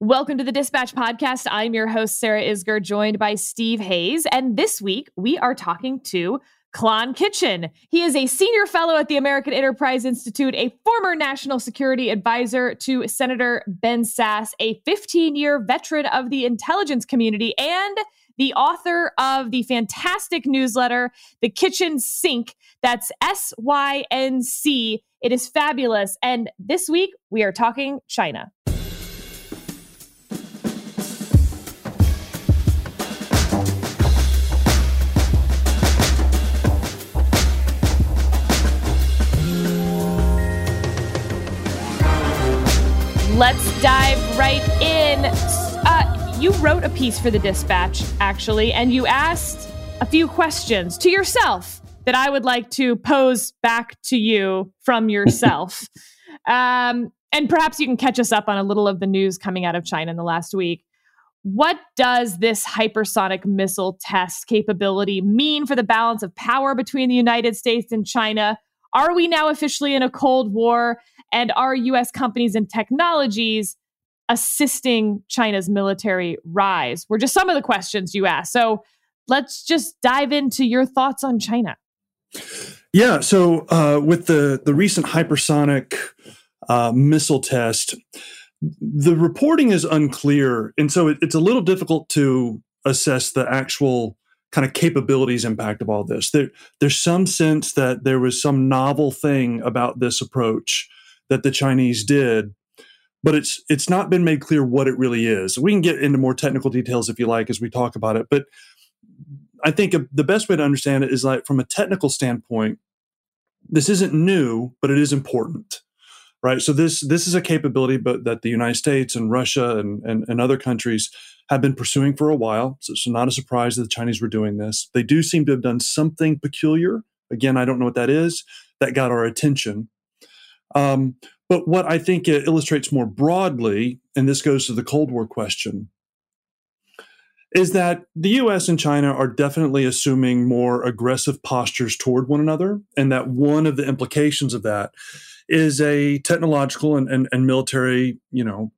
Welcome to the Dispatch Podcast. I'm your host, Sarah Isgur, joined by Steve Hayes. And this week, we are talking to Klon Kitchen. He is a senior fellow at the American Enterprise Institute, a former national security advisor to Senator Ben Sasse, a 15 year veteran of the intelligence community, and the author of the fantastic newsletter, The Kitchen Sink. That's S Y N C. It is fabulous. And this week, we are talking China. Dive right in. Uh, you wrote a piece for the Dispatch, actually, and you asked a few questions to yourself that I would like to pose back to you from yourself. um, and perhaps you can catch us up on a little of the news coming out of China in the last week. What does this hypersonic missile test capability mean for the balance of power between the United States and China? Are we now officially in a Cold War? And are US companies and technologies assisting China's military rise? Were just some of the questions you asked. So let's just dive into your thoughts on China. Yeah. So uh, with the the recent hypersonic uh, missile test, the reporting is unclear, and so it, it's a little difficult to assess the actual kind of capabilities impact of all this. There, there's some sense that there was some novel thing about this approach that the Chinese did, but it's it's not been made clear what it really is. We can get into more technical details if you like as we talk about it, but I think the best way to understand it is like from a technical standpoint, this isn't new, but it is important, right? So this this is a capability, but that the United States and Russia and, and, and other countries have been pursuing for a while. So it's not a surprise that the Chinese were doing this. They do seem to have done something peculiar. Again, I don't know what that is. That got our attention. Um, but what I think it illustrates more broadly, and this goes to the Cold War question, is that the US and China are definitely assuming more aggressive postures toward one another, and that one of the implications of that is a technological and, and, and military, you know,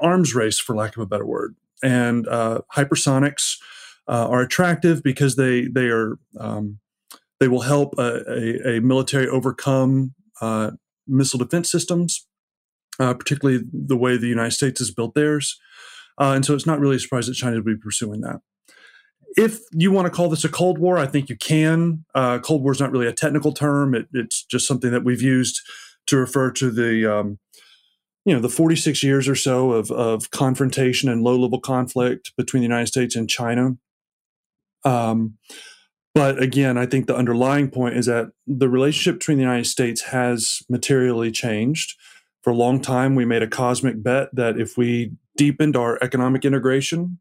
arms race, for lack of a better word. And uh, hypersonics uh, are attractive because they they are um, they will help a, a, a military overcome uh, missile defense systems, uh, particularly the way the United States has built theirs. Uh, and so it's not really a surprise that China would be pursuing that. If you want to call this a Cold War, I think you can. Uh, Cold War is not really a technical term. It, it's just something that we've used to refer to the, um, you know, the 46 years or so of, of confrontation and low-level conflict between the United States and China. Um, but again, I think the underlying point is that the relationship between the United States has materially changed. For a long time, we made a cosmic bet that if we deepened our economic integration,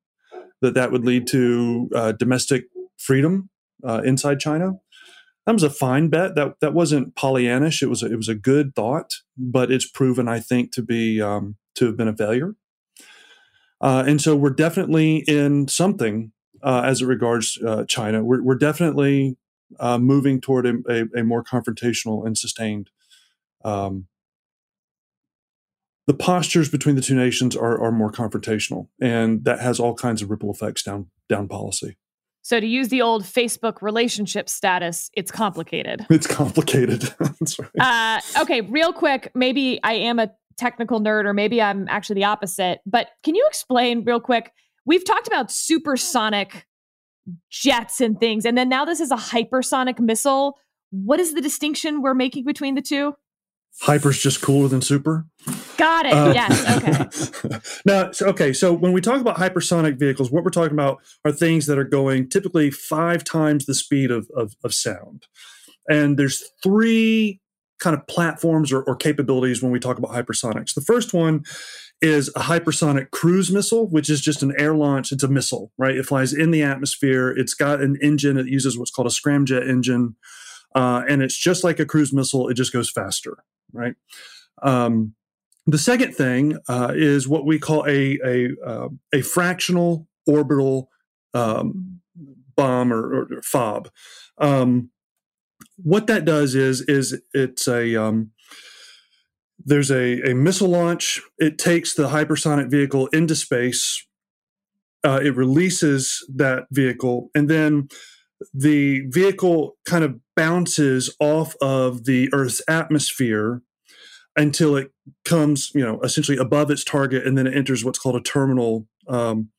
that that would lead to uh, domestic freedom uh, inside China. That was a fine bet. That that wasn't Pollyannish. It was a, it was a good thought, but it's proven, I think, to be um, to have been a failure. Uh, and so we're definitely in something uh, as it regards uh, China. We're, we're definitely uh, moving toward a, a, a, more confrontational and sustained. Um, the postures between the two nations are, are more confrontational, and that has all kinds of ripple effects down down policy. So, to use the old Facebook relationship status, it's complicated. It's complicated. That's right. Uh, okay, real quick. Maybe I am a technical nerd, or maybe I'm actually the opposite. But can you explain real quick? We've talked about supersonic jets and things, and then now this is a hypersonic missile. What is the distinction we're making between the two? Hyper's just cooler than super. Got it. Uh, yes. Okay. now, so, okay. So when we talk about hypersonic vehicles, what we're talking about are things that are going typically five times the speed of, of, of sound. And there's three kind of platforms or, or capabilities when we talk about hypersonics. The first one is a hypersonic cruise missile, which is just an air launch. It's a missile, right? It flies in the atmosphere. It's got an engine. It uses what's called a scramjet engine. Uh, and it's just like a cruise missile. It just goes faster, right? Um, the second thing uh, is what we call a, a, uh, a fractional orbital um, bomb or, or FOB. Um, what that does is is it's a um, there's a, a missile launch. It takes the hypersonic vehicle into space. Uh, it releases that vehicle, and then the vehicle kind of bounces off of the Earth's atmosphere until it comes, you know, essentially above its target, and then it enters what's called a terminal um,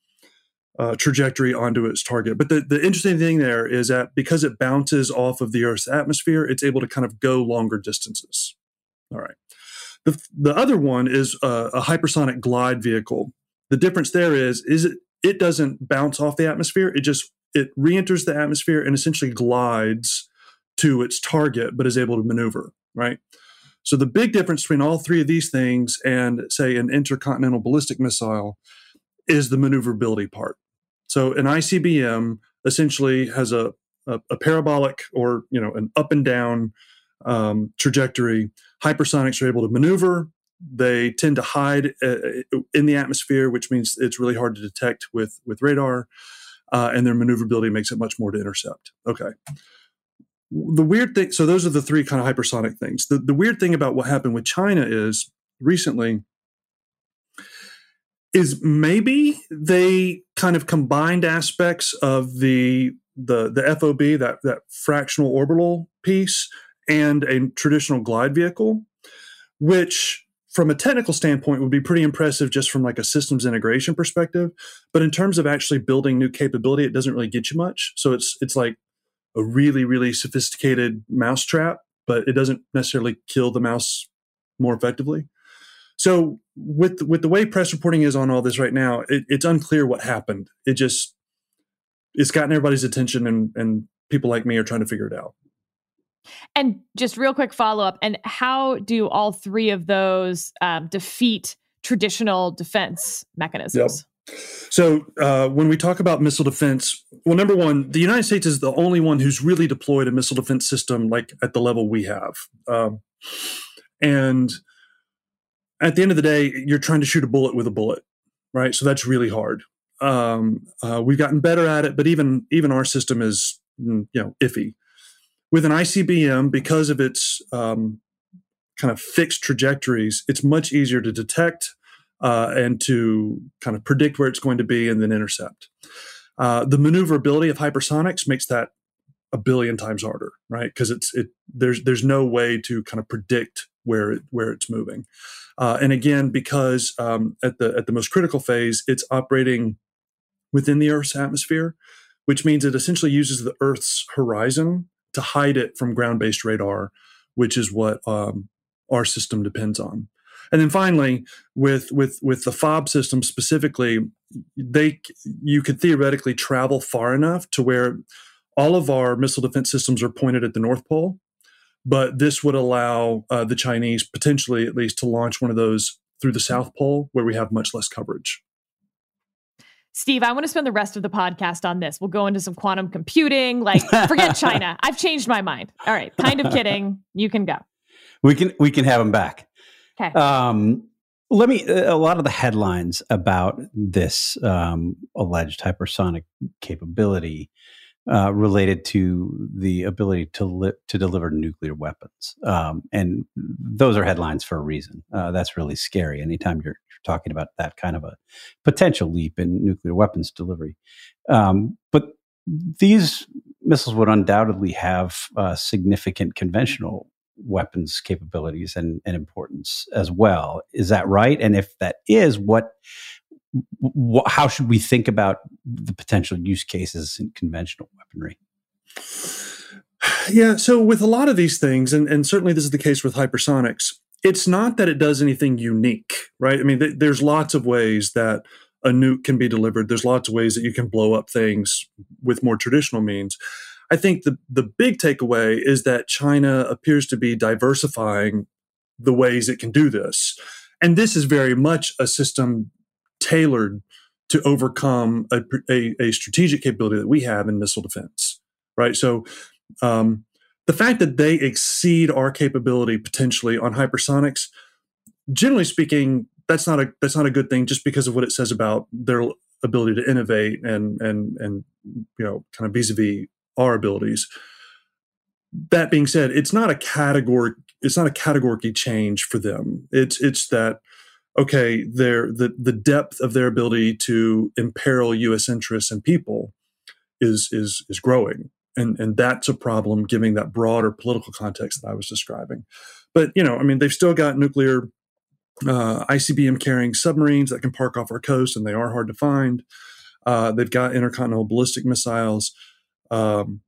uh, trajectory onto its target. But the, the interesting thing there is that because it bounces off of the Earth's atmosphere, it's able to kind of go longer distances. All right. The, the other one is a, a hypersonic glide vehicle. The difference there is is it it doesn't bounce off the atmosphere. It just it re-enters the atmosphere and essentially glides to its target, but is able to maneuver. Right. So the big difference between all three of these things and say an intercontinental ballistic missile is the maneuverability part. So an ICBM essentially has a, a, a parabolic or you know an up and down um, trajectory. Hypersonics are able to maneuver. They tend to hide uh, in the atmosphere, which means it's really hard to detect with with radar, uh, and their maneuverability makes it much more to intercept. Okay. The weird thing, so those are the three kind of hypersonic things. The, the weird thing about what happened with China is recently is maybe they kind of combined aspects of the the the FOB that that fractional orbital piece and a traditional glide vehicle, which from a technical standpoint would be pretty impressive just from like a systems integration perspective but in terms of actually building new capability it doesn't really get you much so it's it's like a really really sophisticated mousetrap but it doesn't necessarily kill the mouse more effectively so with with the way press reporting is on all this right now, it, it's unclear what happened. It just it's gotten everybody's attention, and and people like me are trying to figure it out. And just real quick follow up: and how do all three of those um, defeat traditional defense mechanisms? Yep. So uh, when we talk about missile defense, well, number one, the United States is the only one who's really deployed a missile defense system like at the level we have, um, and at the end of the day, you're trying to shoot a bullet with a bullet, right? So that's really hard. Um, uh, we've gotten better at it, but even even our system is mm, you know iffy. With an ICBM, because of its um, kind of fixed trajectories, it's much easier to detect uh, and to kind of predict where it's going to be and then intercept. Uh, the maneuverability of hypersonics makes that a billion times harder, right? Because it's it there's there's no way to kind of predict where it, where it's moving. Uh, and again, because um, at the at the most critical phase, it's operating within the Earth's atmosphere, which means it essentially uses the Earth's horizon to hide it from ground-based radar, which is what um, our system depends on. And then finally, with with with the FOB system specifically, they you could theoretically travel far enough to where all of our missile defense systems are pointed at the North Pole, but this would allow uh, the Chinese potentially, at least, to launch one of those through the South Pole, where we have much less coverage. Steve, I want to spend the rest of the podcast on this. We'll go into some quantum computing. Like, forget China. I've changed my mind. All right, kind of kidding. You can go. We can we can have him back. Okay. Um, let me. A lot of the headlines about this um, alleged hypersonic capability uh, related to the ability to li- to deliver nuclear weapons, um, and those are headlines for a reason. Uh, that's really scary. Anytime you're, talking about that kind of a potential leap in nuclear weapons delivery, um, but these missiles would undoubtedly have uh, significant conventional weapons capabilities and, and importance as well. Is that right? And if that is, what wh- how should we think about the potential use cases in conventional weaponry? Yeah, so with a lot of these things, and, and certainly this is the case with hypersonics, it's not that it does anything unique, right? I mean, th- there's lots of ways that a nuke can be delivered. There's lots of ways that you can blow up things with more traditional means. I think the, the big takeaway is that China appears to be diversifying the ways it can do this. And this is very much a system tailored to overcome a, a, a, strategic capability that we have in missile defense, right? So, um, the fact that they exceed our capability potentially on hypersonics, generally speaking, that's not a that's not a good thing. Just because of what it says about their ability to innovate and and and you know kind of vis-a-vis our abilities. That being said, it's not a category it's not a categorical change for them. It's it's that okay, their the the depth of their ability to imperil U.S. interests and people is is is growing, and and that's a problem, given that broader political context that I was describing. But you know, I mean, they've still got nuclear uh, ICBM carrying submarines that can park off our coast, and they are hard to find. Uh, they've got intercontinental ballistic missiles. Um,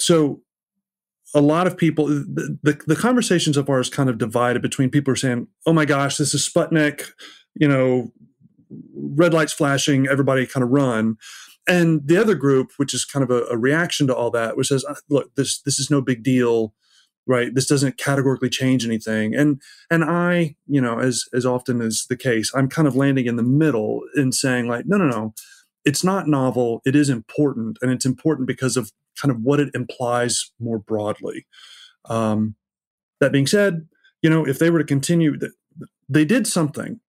so a lot of people, the, the, the conversation so far is kind of divided between people are saying, oh my gosh, this is Sputnik, you know, red lights flashing, everybody kind of run. And the other group, which is kind of a, a reaction to all that, which says, uh, look, this, this is no big deal right this doesn't categorically change anything and and i you know as as often as the case i'm kind of landing in the middle and saying like no no no it's not novel. It is important, and it's important because of kind of what it implies more broadly. Um, that being said, you know, if they were to continue, they did something.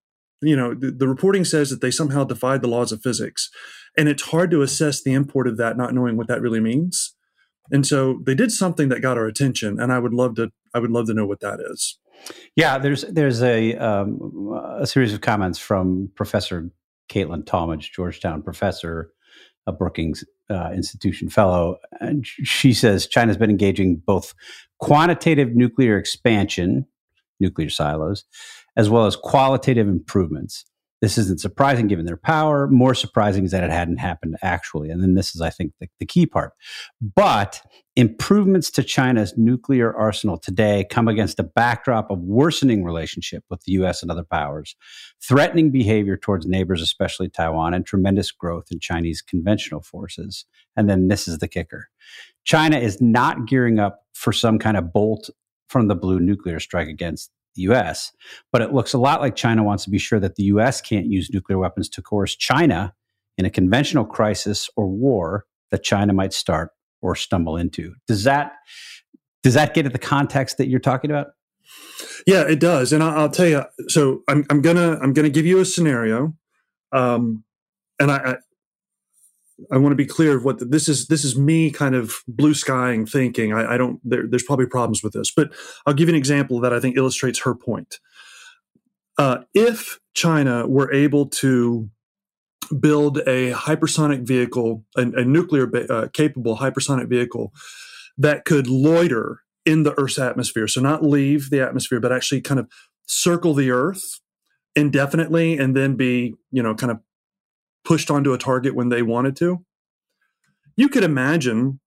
You know, the, the reporting says that they somehow defied the laws of physics, and it's hard to assess the import of that, not knowing what that really means. And so they did something that got our attention, and I would love to. I would love to know what that is. Yeah, there's there's a um, a series of comments from Professor Caitlin Talmadge, Georgetown professor, a Brookings uh, Institution fellow. And she says China's been engaging both quantitative nuclear expansion, nuclear silos, as well as qualitative improvements. This isn't surprising given their power. More surprising is that it hadn't happened actually. And then this is, I think, the, the key part. But improvements to China's nuclear arsenal today come against a backdrop of worsening relationship with the US and other powers, threatening behavior towards neighbors, especially Taiwan, and tremendous growth in Chinese conventional forces. And then this is the kicker China is not gearing up for some kind of bolt from the blue nuclear strike against the US. But it looks a lot like China wants to be sure that the US can't use nuclear weapons to coerce China in a conventional crisis or war that China might start or stumble into. Does that does that get at the context that you're talking about? Yeah, it does, and I'll, tell you. So I'm, I'm gonna I'm gonna give you a scenario, um, and I, I want to be clear of what the, this is. This is me kind of blue skying thinking. I, I don't. There, there's probably problems with this, but I'll give you an example that I think illustrates her point. Uh, if China were able to build a hypersonic vehicle, a, a nuclear uh, capable hypersonic vehicle that could loiter in the Earth's atmosphere, so not leave the atmosphere, but actually kind of circle the Earth indefinitely, and then be you know kind of pushed onto a target when they wanted to. You could imagine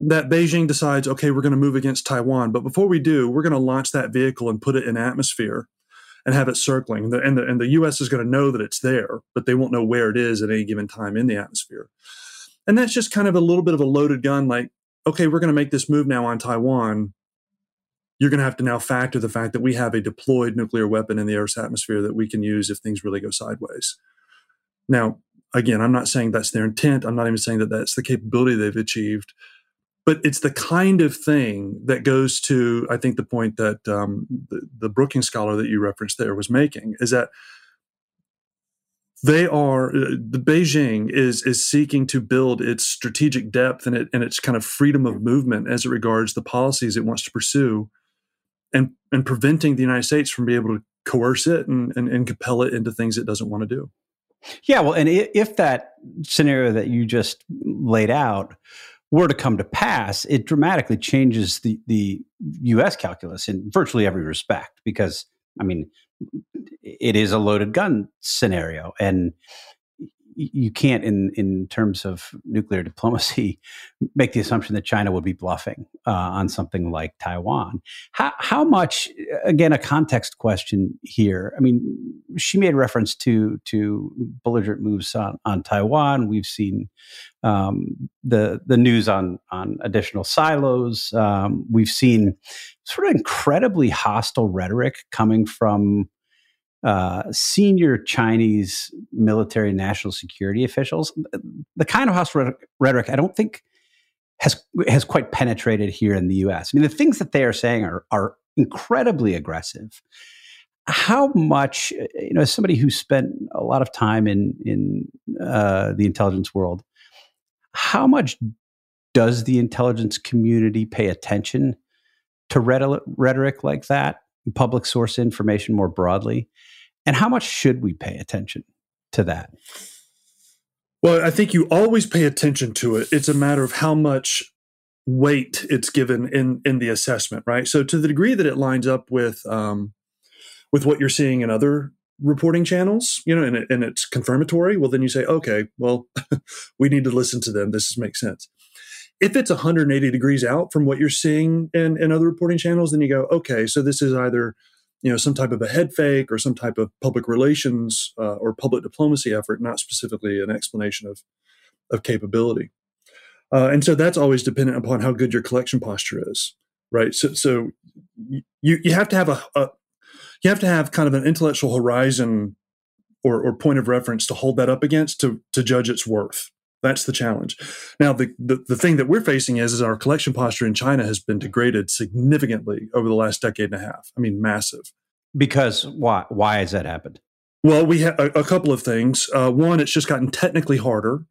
that Beijing decides, okay, we're going to move against Taiwan, but before we do, we're going to launch that vehicle and put it in atmosphere and have it circling. And the, and the, and the U.S. is going to know that it's there, but they won't know where it is at any given time in the atmosphere. And that's just kind of a little bit of a loaded gun, like, okay, we're going to make this move now on Taiwan. You're going to have to now factor the fact that we have a deployed nuclear weapon in the Earth's atmosphere that we can use if things really go sideways. Now, again, I'm not saying that's their intent. I'm not even saying that that's the capability they've achieved, but it's the kind of thing that goes to, I think, the point that um, the, the Brookings scholar that you referenced there was making is that they are the Beijing is is seeking to build its strategic depth and it and its kind of freedom of movement as it regards the policies it wants to pursue, and and preventing the United States from being able to coerce it and, and, and compel it into things it doesn't want to do. Yeah, well, and if that scenario that you just laid out were to come to pass, it dramatically changes the the U.S. calculus in virtually every respect. Because I mean, it is a loaded gun scenario, and you can't, in in terms of nuclear diplomacy, make the assumption that China would be bluffing uh, on something like Taiwan. How how much? Again, a context question here. I mean, she made reference to to belligerent moves on on Taiwan. We've seen um, the the news on on additional silos. Um, we've seen sort of incredibly hostile rhetoric coming from uh, senior Chinese military national security officials. The kind of hostile rhetoric I don't think has has quite penetrated here in the U.S. I mean, the things that they are saying are are incredibly aggressive. How much, you know, as somebody who spent a lot of time in in uh, the intelligence world, how much does the intelligence community pay attention to rhetoric like that, public source information more broadly? And how much should we pay attention to that? Well, I think you always pay attention to it. It's a matter of how much weight it's given in in the assessment, right? So to the degree that it lines up with um, with what you're seeing in other reporting channels, you know, and, it, and it's confirmatory, well, then you say, okay, well, we need to listen to them. This makes sense. If it's 180 degrees out from what you're seeing in, in other reporting channels, then you go, okay, so this is either you know some type of a head fake or some type of public relations uh, or public diplomacy effort, not specifically an explanation of of capability. Uh, and so that's always dependent upon how good your collection posture is, right? So, so you you have to have a, a you have to have kind of an intellectual horizon or, or point of reference to hold that up against to to judge its worth. That's the challenge. Now, the, the, the thing that we're facing is, is our collection posture in China has been degraded significantly over the last decade and a half. I mean, massive. Because why? Why has that happened? Well, we have a, a couple of things. Uh, one, it's just gotten technically harder.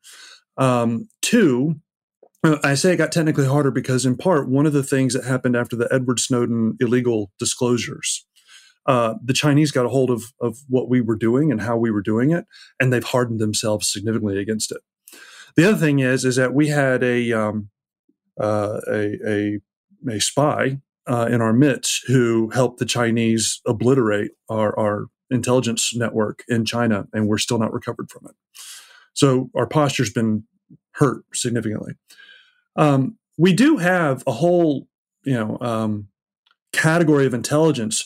Um, two, uh, I say it got technically harder because, in part, one of the things that happened after the Edward Snowden illegal disclosures, uh, the Chinese got a hold of, of what we were doing and how we were doing it, and they've hardened themselves significantly against it. The other thing is is that we had a um, uh, a, a, a spy uh, in our midst who helped the Chinese obliterate our, our intelligence network in China, and we're still not recovered from it. So our posture's been hurt significantly. Um, we do have a whole, you know, um, category of intelligence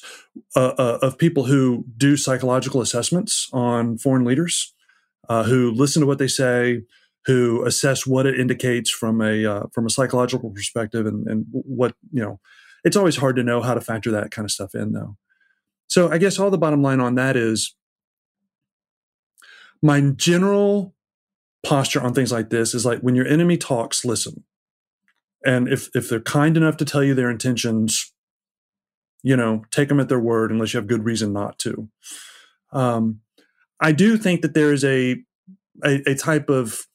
uh, uh, of people who do psychological assessments on foreign leaders, uh, who listen to what they say, who assess what it indicates from a uh, from a psychological perspective and, and what you know it's always hard to know how to factor that kind of stuff in though. So i guess all the bottom line on that is my general posture on things like this is like when your enemy talks listen. And if if they're kind enough to tell you their intentions you know take them at their word unless you have good reason not to. Um, i do think that there is a, a, a type of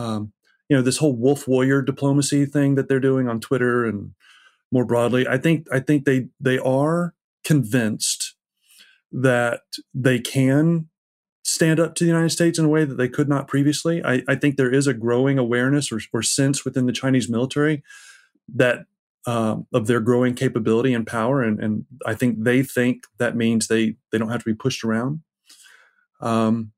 um, you know this whole wolf warrior diplomacy thing that they're doing on Twitter and more broadly. I think I think they they are convinced that they can stand up to the United States in a way that they could not previously. I, I think there is a growing awareness or, or sense within the Chinese military that um, of their growing capability and power, and, and I think they think that means they they don't have to be pushed around. Um,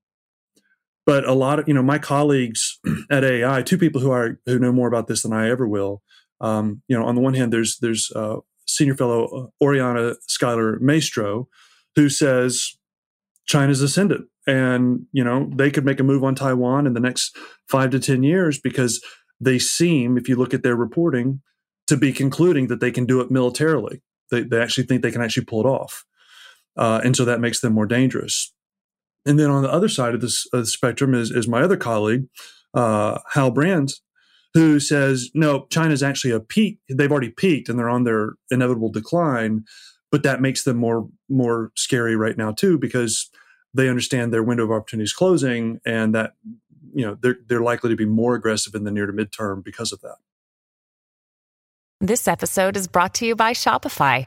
but a lot of you know my colleagues at AEI, two people who are who know more about this than I ever will. Um, you know, on the one hand, there's there's uh, senior fellow uh, Oriana Skylar Mastro, who says China's ascendant, and you know they could make a move on Taiwan in the next five to ten years because they seem, if you look at their reporting, to be concluding that they can do it militarily. They, they actually think they can actually pull it off, uh, and so that makes them more dangerous. And then on the other side of this of the spectrum is, is my other colleague, uh, Hal Brands, who says, no, China's actually a peak. They've already peaked and they're on their inevitable decline. But that makes them more more scary right now too, because they understand their window of opportunity is closing and that you know they're they're likely to be more aggressive in the near to midterm because of that. This episode is brought to you by Shopify.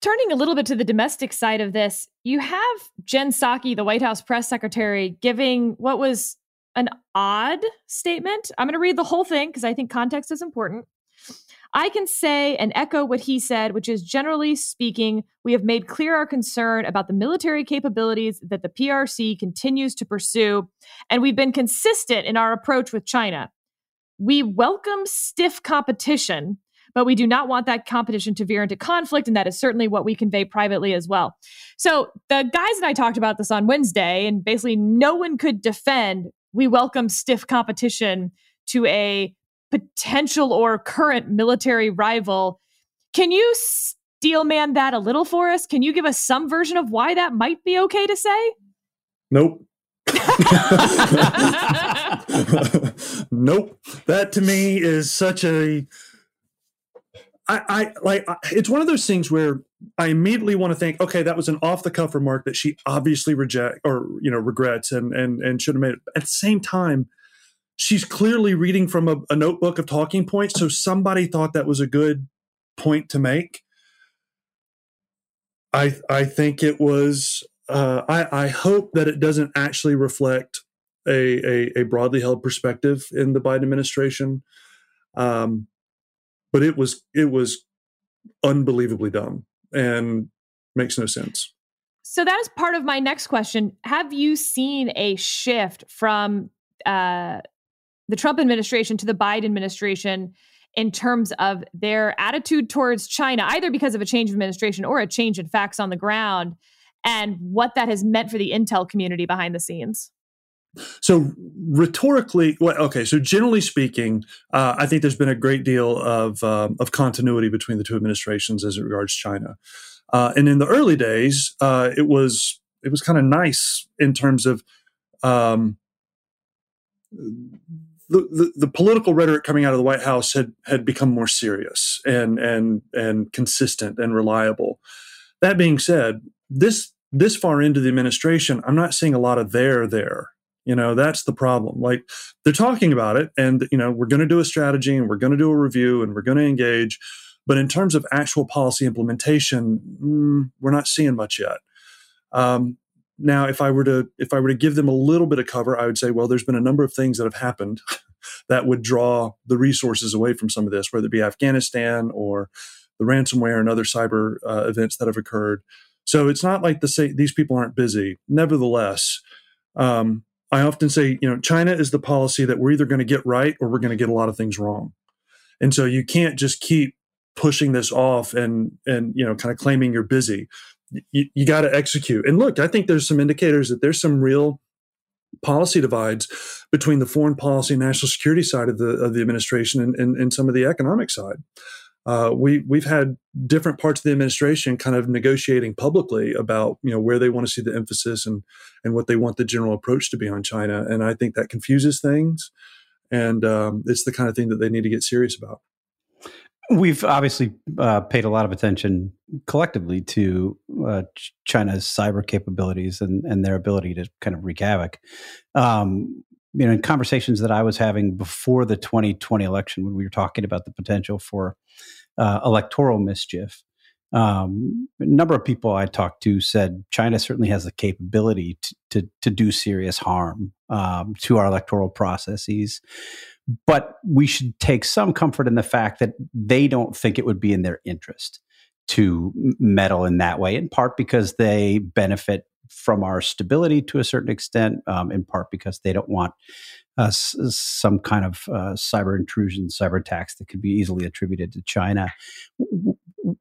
Turning a little bit to the domestic side of this, you have Jen Psaki, the White House press secretary, giving what was an odd statement. I'm going to read the whole thing because I think context is important. I can say and echo what he said, which is generally speaking, we have made clear our concern about the military capabilities that the PRC continues to pursue, and we've been consistent in our approach with China. We welcome stiff competition but we do not want that competition to veer into conflict. And that is certainly what we convey privately as well. So the guys and I talked about this on Wednesday, and basically no one could defend we welcome stiff competition to a potential or current military rival. Can you steel man that a little for us? Can you give us some version of why that might be okay to say? Nope. nope. That to me is such a. I, I like. It's one of those things where I immediately want to think, okay, that was an off the cuff remark that she obviously reject or you know regrets and and and should have made it. At the same time, she's clearly reading from a, a notebook of talking points, so somebody thought that was a good point to make. I I think it was uh, I, I hope that it doesn't actually reflect a, a, a, broadly held perspective in the Biden administration. Um, but it was it was unbelievably dumb and makes no sense. So that is part of my next question. Have you seen a shift from uh, the Trump administration to the Biden administration in terms of their attitude towards China, either because of a change of administration or a change in facts on the ground? and what that has meant for the intel community behind the scenes? So rhetorically, well, okay. So generally speaking, uh, I think there's been a great deal of um, of continuity between the two administrations as it regards China. Uh, and in the early days, uh, it was it was kind of nice in terms of um, the, the, the political rhetoric coming out of the White House had had become more serious and and and consistent and reliable. That being said, this this far into the administration, I'm not seeing a lot of there there. You know, that's the problem. Like they're talking about it and, you know, we're going to do a strategy and we're going to do a review and we're going to engage. But in terms of actual policy implementation, mm, we're not seeing much yet. Um, now, if I were to if I were to give them a little bit of cover, I would say, well, there's been a number of things that have happened that would draw the resources away from some of this, whether it be Afghanistan or the ransomware and other cyber uh, events that have occurred. So it's not like the say these people aren't busy. Nevertheless, um, I often say, you know, China is the policy that we're either going to get right or we're going to get a lot of things wrong. And so you can't just keep pushing this off and and you know kind of claiming you're busy. You, you got to execute. And look, I think there's some indicators that there's some real policy divides between the foreign policy and national security side of the of the administration and, and, and some of the economic side uh, we we've had different parts of the administration kind of negotiating publicly about you know where they want to see the emphasis and and what they want the general approach to be on China, and I think that confuses things, and um, it's the kind of thing that they need to get serious about. We've obviously uh, paid a lot of attention collectively to uh, China's cyber capabilities and, and their ability to kind of wreak havoc. Um, you know, in conversations that I was having before the 2020 election, when we were talking about the potential for uh, electoral mischief. Um, a number of people I talked to said China certainly has the capability to, to, to do serious harm um, to our electoral processes. But we should take some comfort in the fact that they don't think it would be in their interest to meddle in that way, in part because they benefit from our stability to a certain extent, um, in part because they don't want uh, some kind of uh, cyber intrusion, cyber attacks that could be easily attributed to China.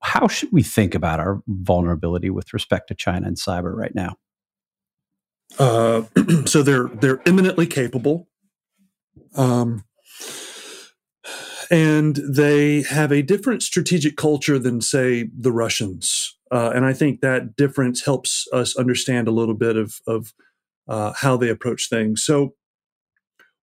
How should we think about our vulnerability with respect to China and cyber right now? Uh, so they're they're eminently capable, um, and they have a different strategic culture than, say, the Russians. Uh, and I think that difference helps us understand a little bit of of uh, how they approach things. So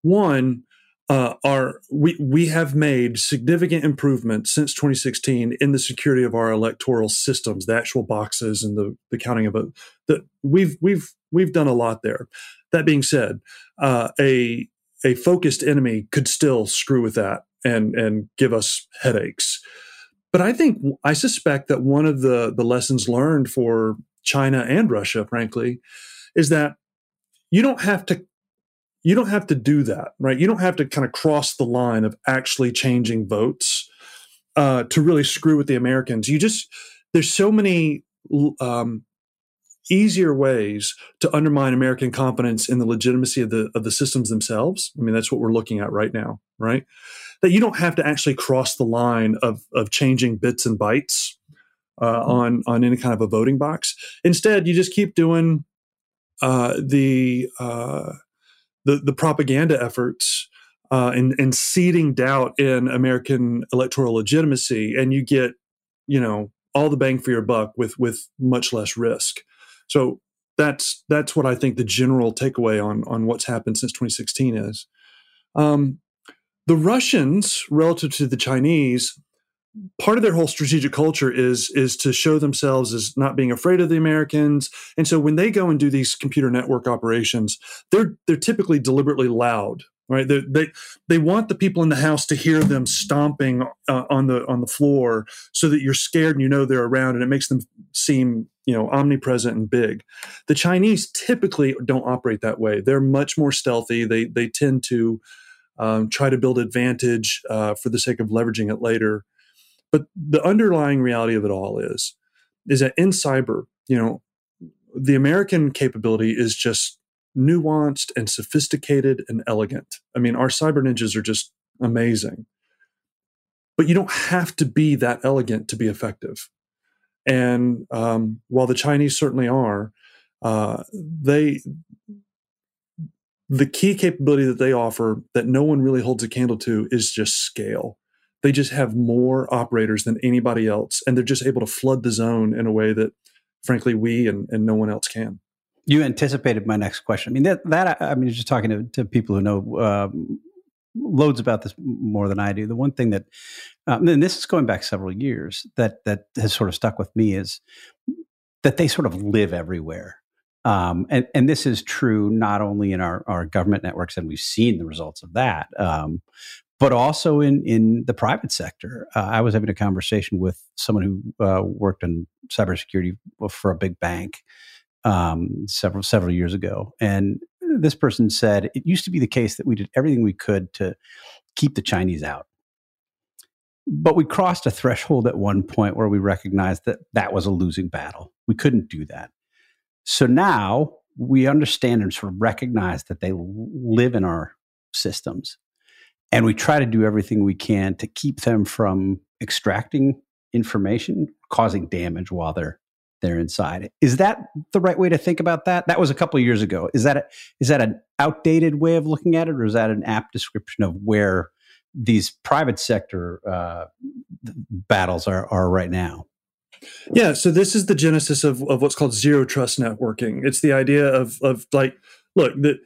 one, uh, are we we have made significant improvements since 2016 in the security of our electoral systems, the actual boxes and the the counting of it. That we've we've we've done a lot there. That being said, uh, a a focused enemy could still screw with that and and give us headaches. But I think I suspect that one of the the lessons learned for China and Russia, frankly, is that you don't have to you don't have to do that, right? You don't have to kind of cross the line of actually changing votes uh, to really screw with the Americans. You just there's so many um, easier ways to undermine American confidence in the legitimacy of the of the systems themselves. I mean, that's what we're looking at right now, right? That you don't have to actually cross the line of of changing bits and bytes uh, on on any kind of a voting box. Instead, you just keep doing uh, the uh, the, the propaganda efforts uh, and, and seeding doubt in American electoral legitimacy, and you get, you know, all the bang for your buck with with much less risk. So that's that's what I think the general takeaway on on what's happened since 2016 is. Um, the Russians, relative to the Chinese, part of their whole strategic culture is is to show themselves as not being afraid of the Americans. And so when they go and do these computer network operations, they're they're typically deliberately loud, right? They they, they want the people in the house to hear them stomping uh, on the on the floor, so that you're scared and you know they're around, and it makes them seem you know omnipresent and big. The Chinese typically don't operate that way. They're much more stealthy. They they tend to um, try to build advantage uh, for the sake of leveraging it later. But the underlying reality of it all is, is that in cyber, you know, the American capability is just nuanced and sophisticated and elegant. I mean, our cyber ninjas are just amazing. But you don't have to be that elegant to be effective. And um, while the Chinese certainly are, uh, they the key capability that they offer that no one really holds a candle to is just scale. They just have more operators than anybody else, and they're just able to flood the zone in a way that, frankly, we and, and no one else can. You anticipated my next question. I mean, that, that I mean, just talking to, to people who know um, loads about this more than I do. The one thing that, um, and this is going back several years, that that has sort of stuck with me is that they sort of live everywhere. Um, and, and this is true not only in our, our government networks, and we've seen the results of that, um, but also in, in the private sector. Uh, I was having a conversation with someone who uh, worked in cybersecurity for a big bank um, several several years ago, and this person said it used to be the case that we did everything we could to keep the Chinese out. But we crossed a threshold at one point where we recognized that that was a losing battle. We couldn't do that. So now we understand and sort of recognize that they live in our systems. And we try to do everything we can to keep them from extracting information, causing damage while they're they're inside. Is that the right way to think about that? That was a couple years ago. Is that a, is that an outdated way of looking at it, or is that an apt description of where these private sector uh, battles are are right now? Yeah, so this is the genesis of, of what's called zero trust networking. It's the idea of of like, look, the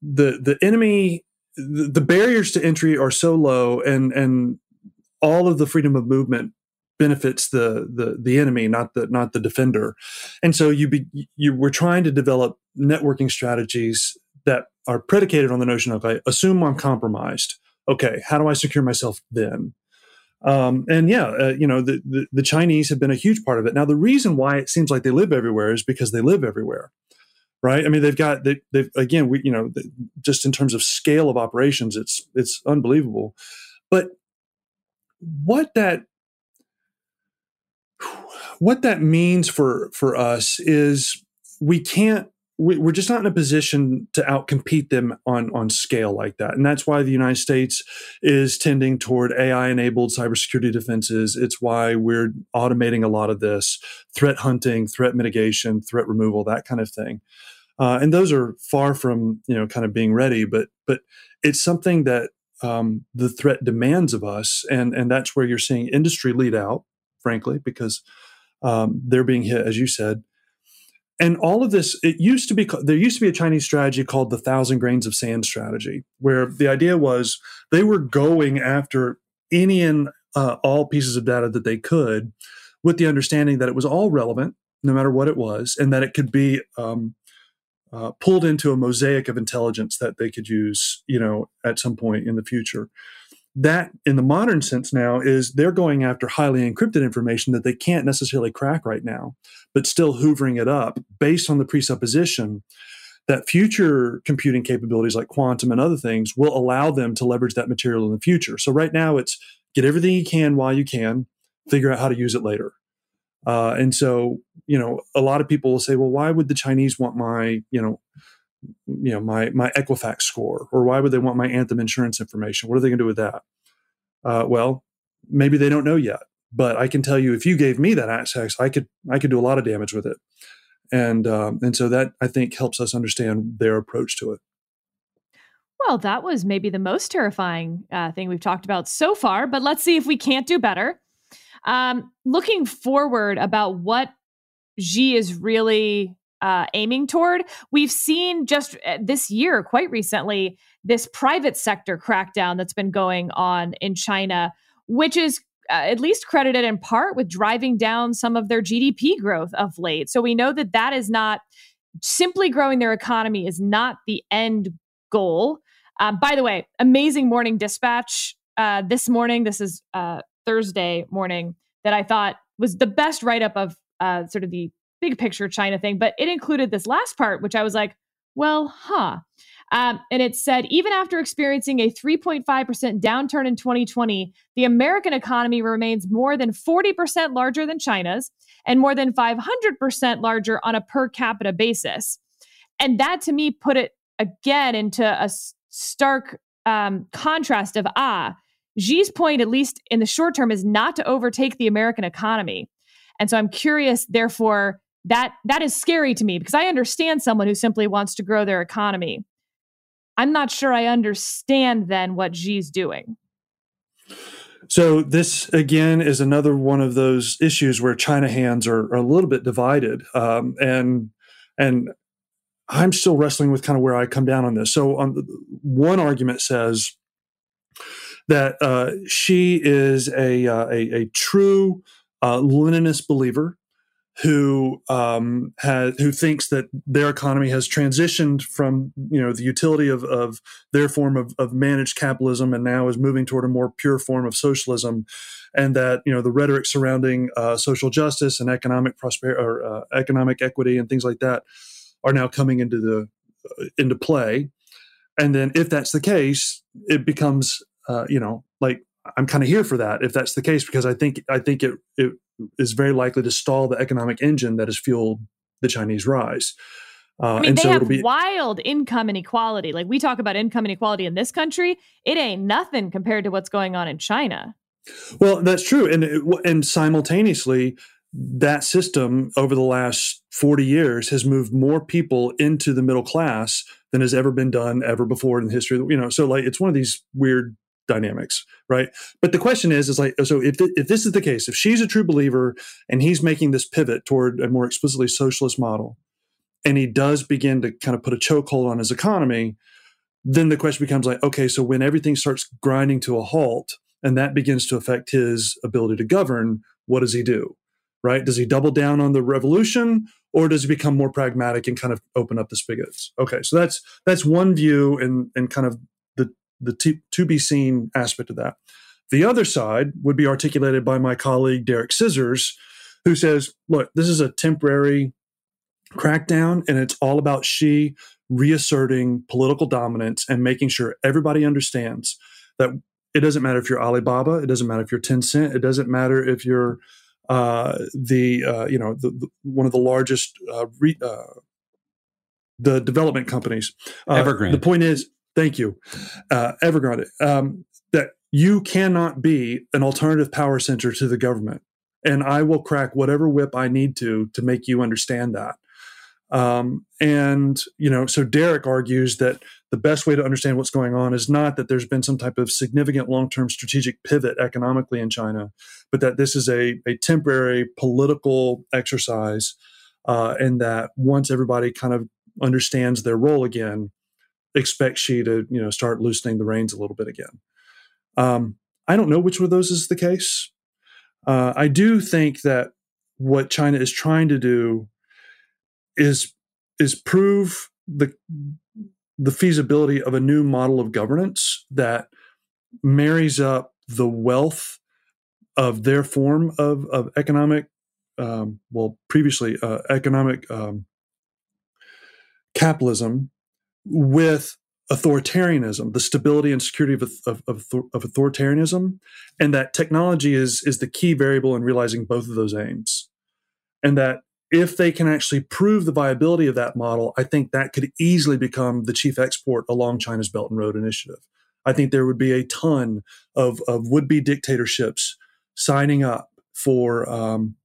the the enemy the, barriers to entry are so low and and all of the freedom of movement benefits the the the enemy not the not the defender. And so you be you we're trying to develop networking strategies that are predicated on the notion of I assume I'm compromised. Okay how do I secure myself then? Um, and yeah, uh, you know, the, the, the Chinese have been a huge part of it. Now, the reason why it seems like they live everywhere is because they live everywhere, right? I mean, they've got they, they've again, we you know, just in terms of scale of operations, it's it's unbelievable. But what that what that means for for us is we can't we, are just not in a position to outcompete them on on scale like that, and that's why the United States is tending toward AI-enabled cybersecurity defenses. It's why we're automating a lot of this threat hunting, threat mitigation, threat removal, that kind of thing. Uh, and those are far from you know kind of being ready, but but it's something that um, the threat demands of us, and and that's where you're seeing industry lead out, frankly, because um, they're being hit, as you said. And all of this it used to be there used to be a chinese strategy called the thousand grains of sand strategy where the idea was they were going after any and uh, all pieces of data that they could with the understanding that it was all relevant no matter what it was and that it could be um, uh, pulled into a mosaic of intelligence that they could use you know at some point in the future that in the modern sense now is they're going after highly encrypted information that they can't necessarily crack right now, but still hoovering it up based on the presupposition that future computing capabilities like quantum and other things will allow them to leverage that material in the future. So right now it's get everything you can while you can, figure out how to use it later. Uh, and so, you know, a lot of people will say, well, why would the Chinese want my, you know, you know my my Equifax score, or why would they want my Anthem insurance information? What are they going to do with that? Uh, well, maybe they don't know yet, but I can tell you, if you gave me that access, I could I could do a lot of damage with it, and um, and so that I think helps us understand their approach to it. Well, that was maybe the most terrifying uh, thing we've talked about so far, but let's see if we can't do better. Um, looking forward about what Xi is really uh, aiming toward, we've seen just uh, this year, quite recently, this private sector crackdown that's been going on in China, which is uh, at least credited in part with driving down some of their GDP growth of late. So we know that that is not simply growing their economy is not the end goal. Um, by the way, amazing morning dispatch uh, this morning. This is uh, Thursday morning that I thought was the best write up of uh, sort of the big picture China thing, but it included this last part, which I was like, well, huh. Um, and it said even after experiencing a 3.5% downturn in 2020, the American economy remains more than 40% larger than China's and more than 500% larger on a per capita basis. And that to me put it again into a stark um, contrast of ah, Xi's point, at least in the short term, is not to overtake the American economy. And so I'm curious, therefore, that that is scary to me because I understand someone who simply wants to grow their economy. I'm not sure I understand then what Xi's doing. So this again is another one of those issues where China hands are, are a little bit divided, um, and and I'm still wrestling with kind of where I come down on this. So on the, one argument says that uh, Xi is a, uh, a, a true uh, Leninist believer who um, has who thinks that their economy has transitioned from you know the utility of, of their form of, of managed capitalism and now is moving toward a more pure form of socialism, and that you know the rhetoric surrounding uh, social justice and economic prosperity or uh, economic equity and things like that are now coming into the uh, into play, and then if that's the case, it becomes uh, you know like I'm kind of here for that if that's the case because I think I think it it is very likely to stall the economic engine that has fueled the Chinese rise. Uh, I mean, they so have be, wild income inequality. Like we talk about income inequality in this country, it ain't nothing compared to what's going on in China. Well, that's true, and and simultaneously, that system over the last forty years has moved more people into the middle class than has ever been done ever before in the history. You know, so like it's one of these weird dynamics, right? But the question is, is like, so if, if this is the case, if Xi's a true believer and he's making this pivot toward a more explicitly socialist model, and he does begin to kind of put a chokehold on his economy, then the question becomes like, okay, so when everything starts grinding to a halt and that begins to affect his ability to govern, what does he do? Right? Does he double down on the revolution or does he become more pragmatic and kind of open up the spigots? Okay, so that's that's one view and and kind of the to, to be seen aspect of that. The other side would be articulated by my colleague Derek Scissors, who says, look, this is a temporary crackdown and it's all about Xi reasserting political dominance and making sure everybody understands that it doesn't matter if you're Alibaba, it doesn't matter if you're Tencent, it doesn't matter if you're uh, the uh, you know the, the, one of the largest uh, re, uh, the development companies. Uh, Evergrande. The point is, Thank you, uh, Evergrande. Um, that you cannot be an alternative power center to the government, and I will crack whatever whip I need to to make you understand that. Um, and you know, so Derek argues that the best way to understand what's going on is not that there's been some type of significant long-term strategic pivot economically in China, but that this is a, a temporary political exercise, uh, and that once everybody kind of understands their role again, expect Xi to you know start loosening the reins a little bit again. Um, I don't know which one of those is the case. Uh, I do think that what China is trying to do is is prove the the feasibility of a new model of governance that marries up the wealth of their form of, of economic um, well previously uh, economic um, capitalism with authoritarianism, the stability and security of, of, of, of, authoritarianism, and that technology is, is the key variable in realizing both of those aims. And that if they can actually prove the viability of that model, I think that could easily become the chief export along China's Belt and Road Initiative. I think there would be a ton of, of would be dictatorships signing up for, um,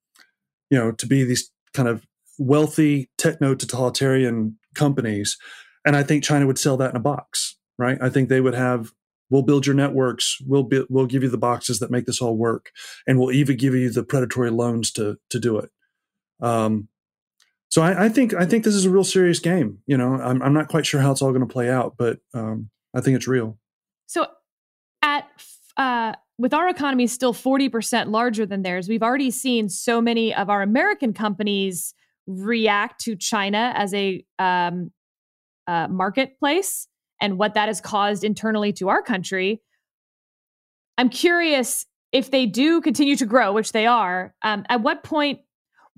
you know, to be these kind of wealthy techno totalitarian companies and I think China would sell that in a box, right? I think they would have We'll build your networks. We'll be, we'll give you the boxes that make this all work, and we'll even give you the predatory loans to to do it. Um, so I, I, think I think this is a real serious game. You know, I'm, I'm not quite sure how it's all going to play out, but um, I think it's real. So at uh, with our economy still 40% larger than theirs, we've already seen so many of our American companies react to China as a um, uh, marketplace and what that has caused internally to our country. I'm curious if they do continue to grow, which they are, um, at what point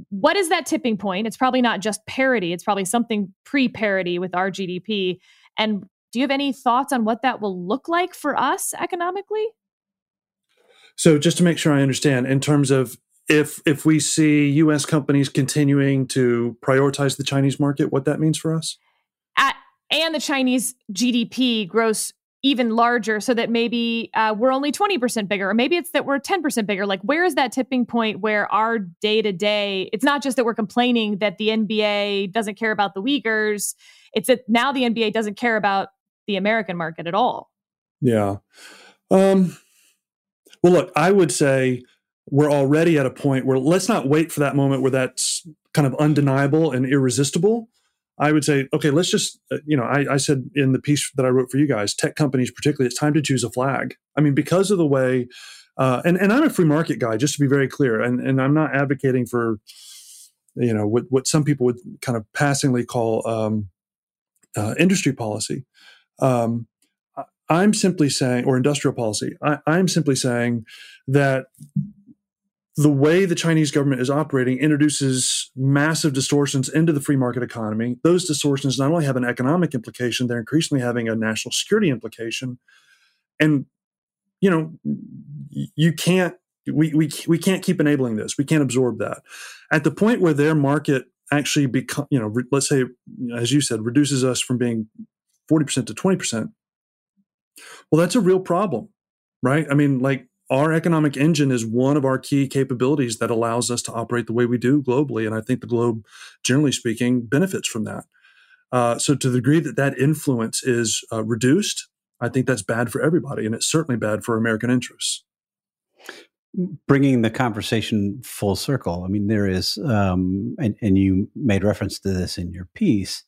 what is that tipping point? It's probably not just parity, it's probably something pre parity with our GDP. And do you have any thoughts on what that will look like for us economically? So, just to make sure I understand, in terms of if if we see U.S. companies continuing to prioritize the Chinese market, what that means for us, and the Chinese GDP grows even larger so that maybe uh, we're only 20% bigger or maybe it's that we're 10% bigger. Like where is that tipping point where our day to day it's not just that we're complaining that the nba doesn't care about the uyghurs it's that now the nba doesn't care about the american market at all. Yeah. Um, well look i would say we're already at a point where let's not wait for that moment where that's kind of undeniable and irresistible I would say, okay, let's just, uh, you know, I, I, said in the piece that I wrote for you guys, tech companies particularly, it's time to choose a flag. I mean, because of the way, uh, and, and I'm a free market guy, just to be very clear, and, and I'm not advocating for, you know, what, what some people would kind of passingly call um, uh, industry policy. Um, I'm simply saying, or industrial policy, I, I'm simply saying that the way the Chinese government is operating introduces massive distortions into the free market economy. Those distortions not only have an economic implication, they're increasingly having a national security implication. And, you know, you can't, we, we, we can't keep enabling this. We can't absorb that. At the point where their market actually become, you know, re, let's say, as you said, reduces us from being 40% to 20%, well, that's a real problem, right? I mean, like our economic engine is one of our key capabilities that allows us to operate the way we do globally. And I think the globe, generally speaking, benefits from that. Uh, so, to the degree that that influence is uh, reduced, I think that's bad for everybody. And it's certainly bad for American interests. Bringing the conversation full circle, I mean, there is, um, and, and you made reference to this in your piece,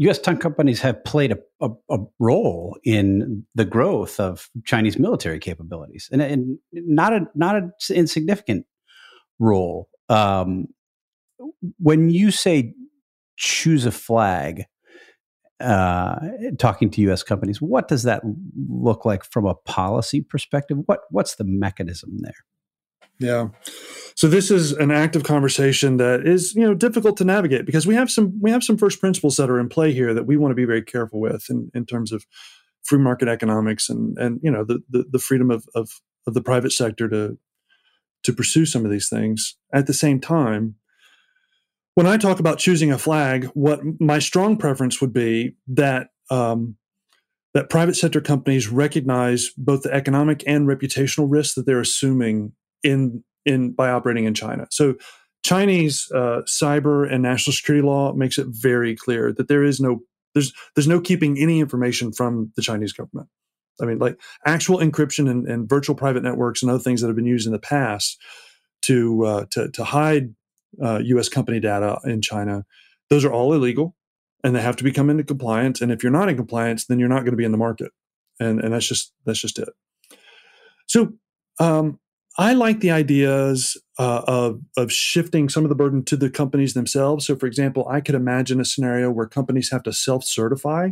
U.S. tech companies have played a, a, a, role in the growth of Chinese military capabilities, and, and not a not an insignificant role. Um, when you say choose a flag, uh, talking to U.S. companies, what does that look like from a policy perspective? What what's the mechanism there? Yeah. So this is an active conversation that is, you know, difficult to navigate because we have some we have some first principles that are in play here that we want to be very careful with in, in terms of free market economics and and you know the the, the freedom of, of of the private sector to to pursue some of these things. At the same time, when I talk about choosing a flag, what my strong preference would be that um, that private sector companies recognize both the economic and reputational risks that they're assuming in in by operating in China. So Chinese uh, cyber and national security law makes it very clear that there is no there's there's no keeping any information from the Chinese government. I mean, like actual encryption and, and virtual private networks and other things that have been used in the past to uh, to, to hide uh, U.S. company data in China. Those are all illegal, and they have to become into compliance. And if you're not in compliance, then you're not going to be in the market, and and that's just that's just it. So um, I like the ideas uh, of, of shifting some of the burden to the companies themselves. So, for example, I could imagine a scenario where companies have to self certify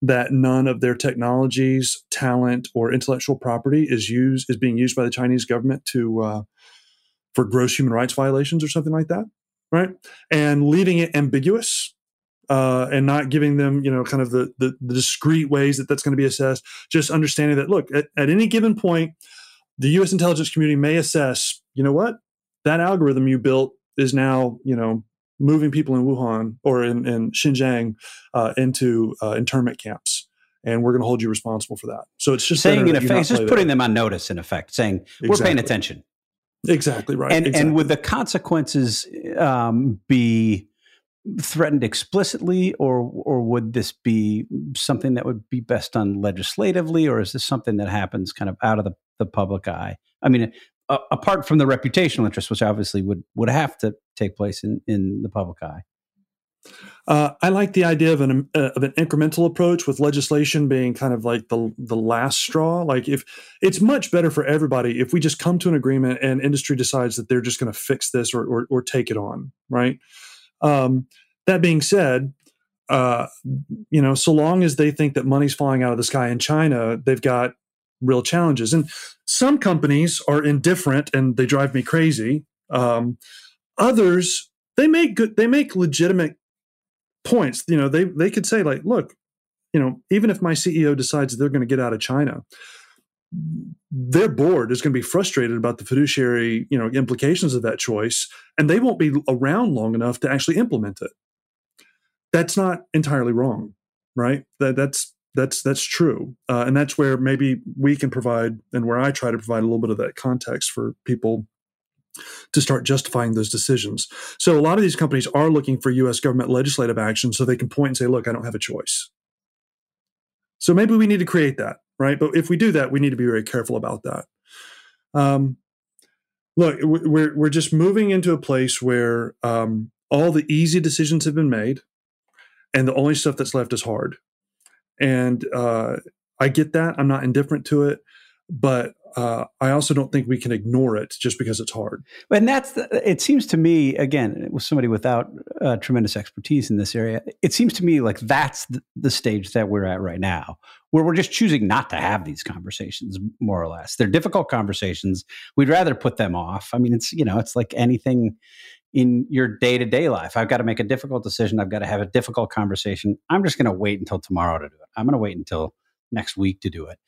that none of their technologies, talent, or intellectual property is used is being used by the Chinese government to uh, for gross human rights violations or something like that, right? And leaving it ambiguous uh, and not giving them, you know, kind of the, the, the discrete ways that that's going to be assessed. Just understanding that, look, at, at any given point, the U.S. intelligence community may assess, you know what, that algorithm you built is now, you know, moving people in Wuhan or in, in Xinjiang uh, into uh, internment camps, and we're going to hold you responsible for that. So it's just saying in effect, it's just putting them on notice. In effect, saying exactly. we're paying attention. Exactly right. And exactly. and would the consequences um, be threatened explicitly, or or would this be something that would be best done legislatively, or is this something that happens kind of out of the, the public eye? I mean, uh, apart from the reputational interest, which obviously would would have to take place in in the public eye. Uh, I like the idea of an uh, of an incremental approach with legislation being kind of like the the last straw. Like if it's much better for everybody if we just come to an agreement and industry decides that they're just going to fix this or, or, or take it on, right? Um, that being said, uh, you know, so long as they think that money's falling out of the sky in China, they've got real challenges. And some companies are indifferent and they drive me crazy. Um, others they make good they make legitimate points you know they they could say like look you know even if my ceo decides they're going to get out of china their board is going to be frustrated about the fiduciary you know implications of that choice and they won't be around long enough to actually implement it that's not entirely wrong right that that's that's that's true uh, and that's where maybe we can provide and where i try to provide a little bit of that context for people to start justifying those decisions. So a lot of these companies are looking for US government legislative action so they can point and say, look, I don't have a choice. So maybe we need to create that, right? But if we do that, we need to be very careful about that. Um, look, we're, we're just moving into a place where um, all the easy decisions have been made and the only stuff that's left is hard. And uh, I get that. I'm not indifferent to it. But uh, I also don't think we can ignore it just because it's hard. And that's the, it seems to me again with somebody without uh, tremendous expertise in this area, it seems to me like that's the, the, stage that we're at right now, where we're just choosing not to have these conversations, more or less. They're difficult conversations. We'd rather put them off. I mean, it's you know, it's like anything in your day to day life. I've got to make a difficult decision. I've got to have a difficult conversation. I'm just going to wait until tomorrow to do it. I'm going to wait until next week to do it.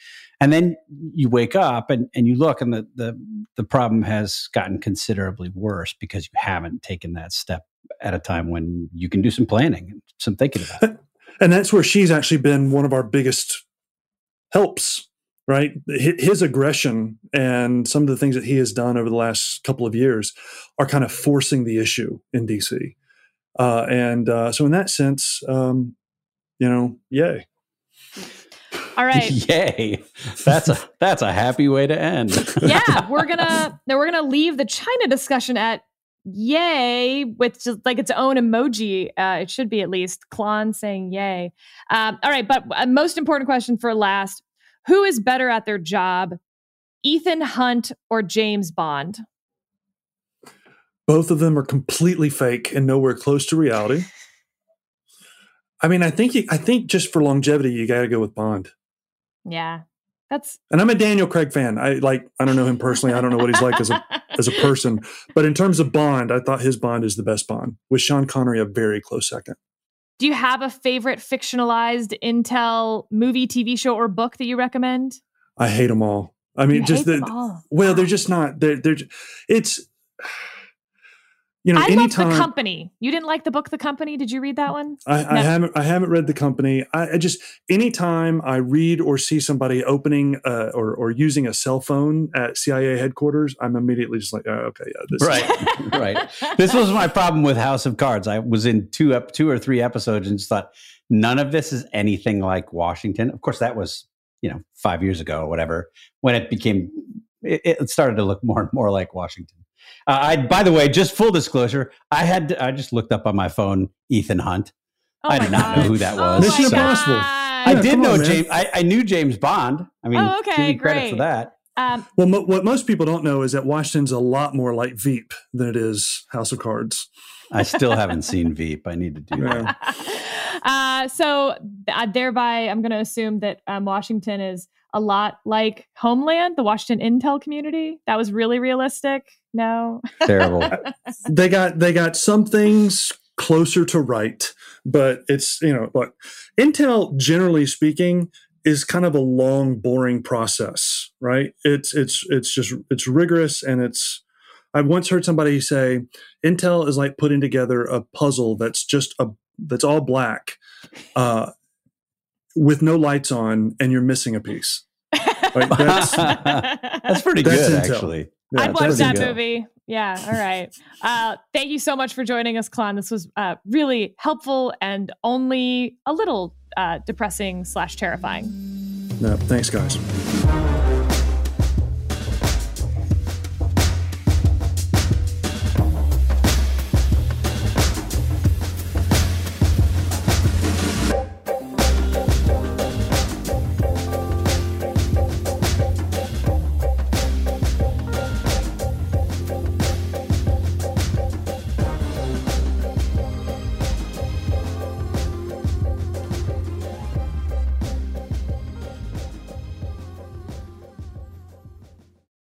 And then you wake up and, and you look and the, the the problem has gotten considerably worse because you haven't taken that step at a time when you can do some planning and some thinking about it. And that's where Xi's actually been one of our biggest helps, right? His aggression and some of the things that he has done over the last couple of years are kind of forcing the issue in DC. Uh, and uh, so, in that sense, um, you know, yay. All right. Yay. That's a that's a happy way to end. yeah, we're gonna now we're gonna leave the China discussion at yay with just like its own emoji. Uh, it should be at least Klon saying yay. Um, all right, but a most important question for last: Who is better at their job, Ethan Hunt or James Bond? Both of them are completely fake and nowhere close to reality. I mean, I think you, I think just for longevity, you got to go with Bond. Yeah. That's and I'm a Daniel Craig fan. I like I don't know him personally. I don't know what he's like as a as a person. But in terms of Bond, I thought his Bond is the best Bond, with Sean Connery a very close second. Do you have a favorite fictionalized Intel movie, TV show, or book that you recommend? I hate them all. I mean, you just the well, they're just not. They're they're. It's you know, I anytime the company. You didn't like the book, The Company. Did you read that one? I, no. I haven't. I haven't read The Company. I, I, just anytime I read or see somebody opening uh, or or using a cell phone at CIA headquarters, I'm immediately just like, oh, okay, yeah, this right, right. This was my problem with House of Cards. I was in two up two or three episodes and just thought none of this is anything like Washington. Of course, that was you know five years ago or whatever when it became it, it started to look more and more like Washington. Uh, I, by the way, just full disclosure, I had to, I just looked up on my phone Ethan Hunt. Oh I did not God. know who that oh was. Mission so. Impossible. I did know on, James. I, I, knew James Bond. I mean, oh, okay, give me credit great. for that. Um, well, mo- what most people don't know is that Washington's a lot more like Veep than it is House of Cards. I still haven't seen Veep. I need to do that. uh, so uh, thereby, I'm going to assume that um, Washington is a lot like Homeland, the Washington Intel community. That was really realistic. No, terrible. they got they got some things closer to right, but it's you know look, Intel generally speaking is kind of a long, boring process, right? It's it's it's just it's rigorous and it's. I once heard somebody say Intel is like putting together a puzzle that's just a that's all black, uh, with no lights on, and you're missing a piece. Like that's, that's pretty that's good, Intel. actually. Yeah, I'd watch that good. movie. Yeah. All right. Uh, thank you so much for joining us, Klon. This was uh, really helpful and only a little uh, depressing slash terrifying. No, thanks, guys.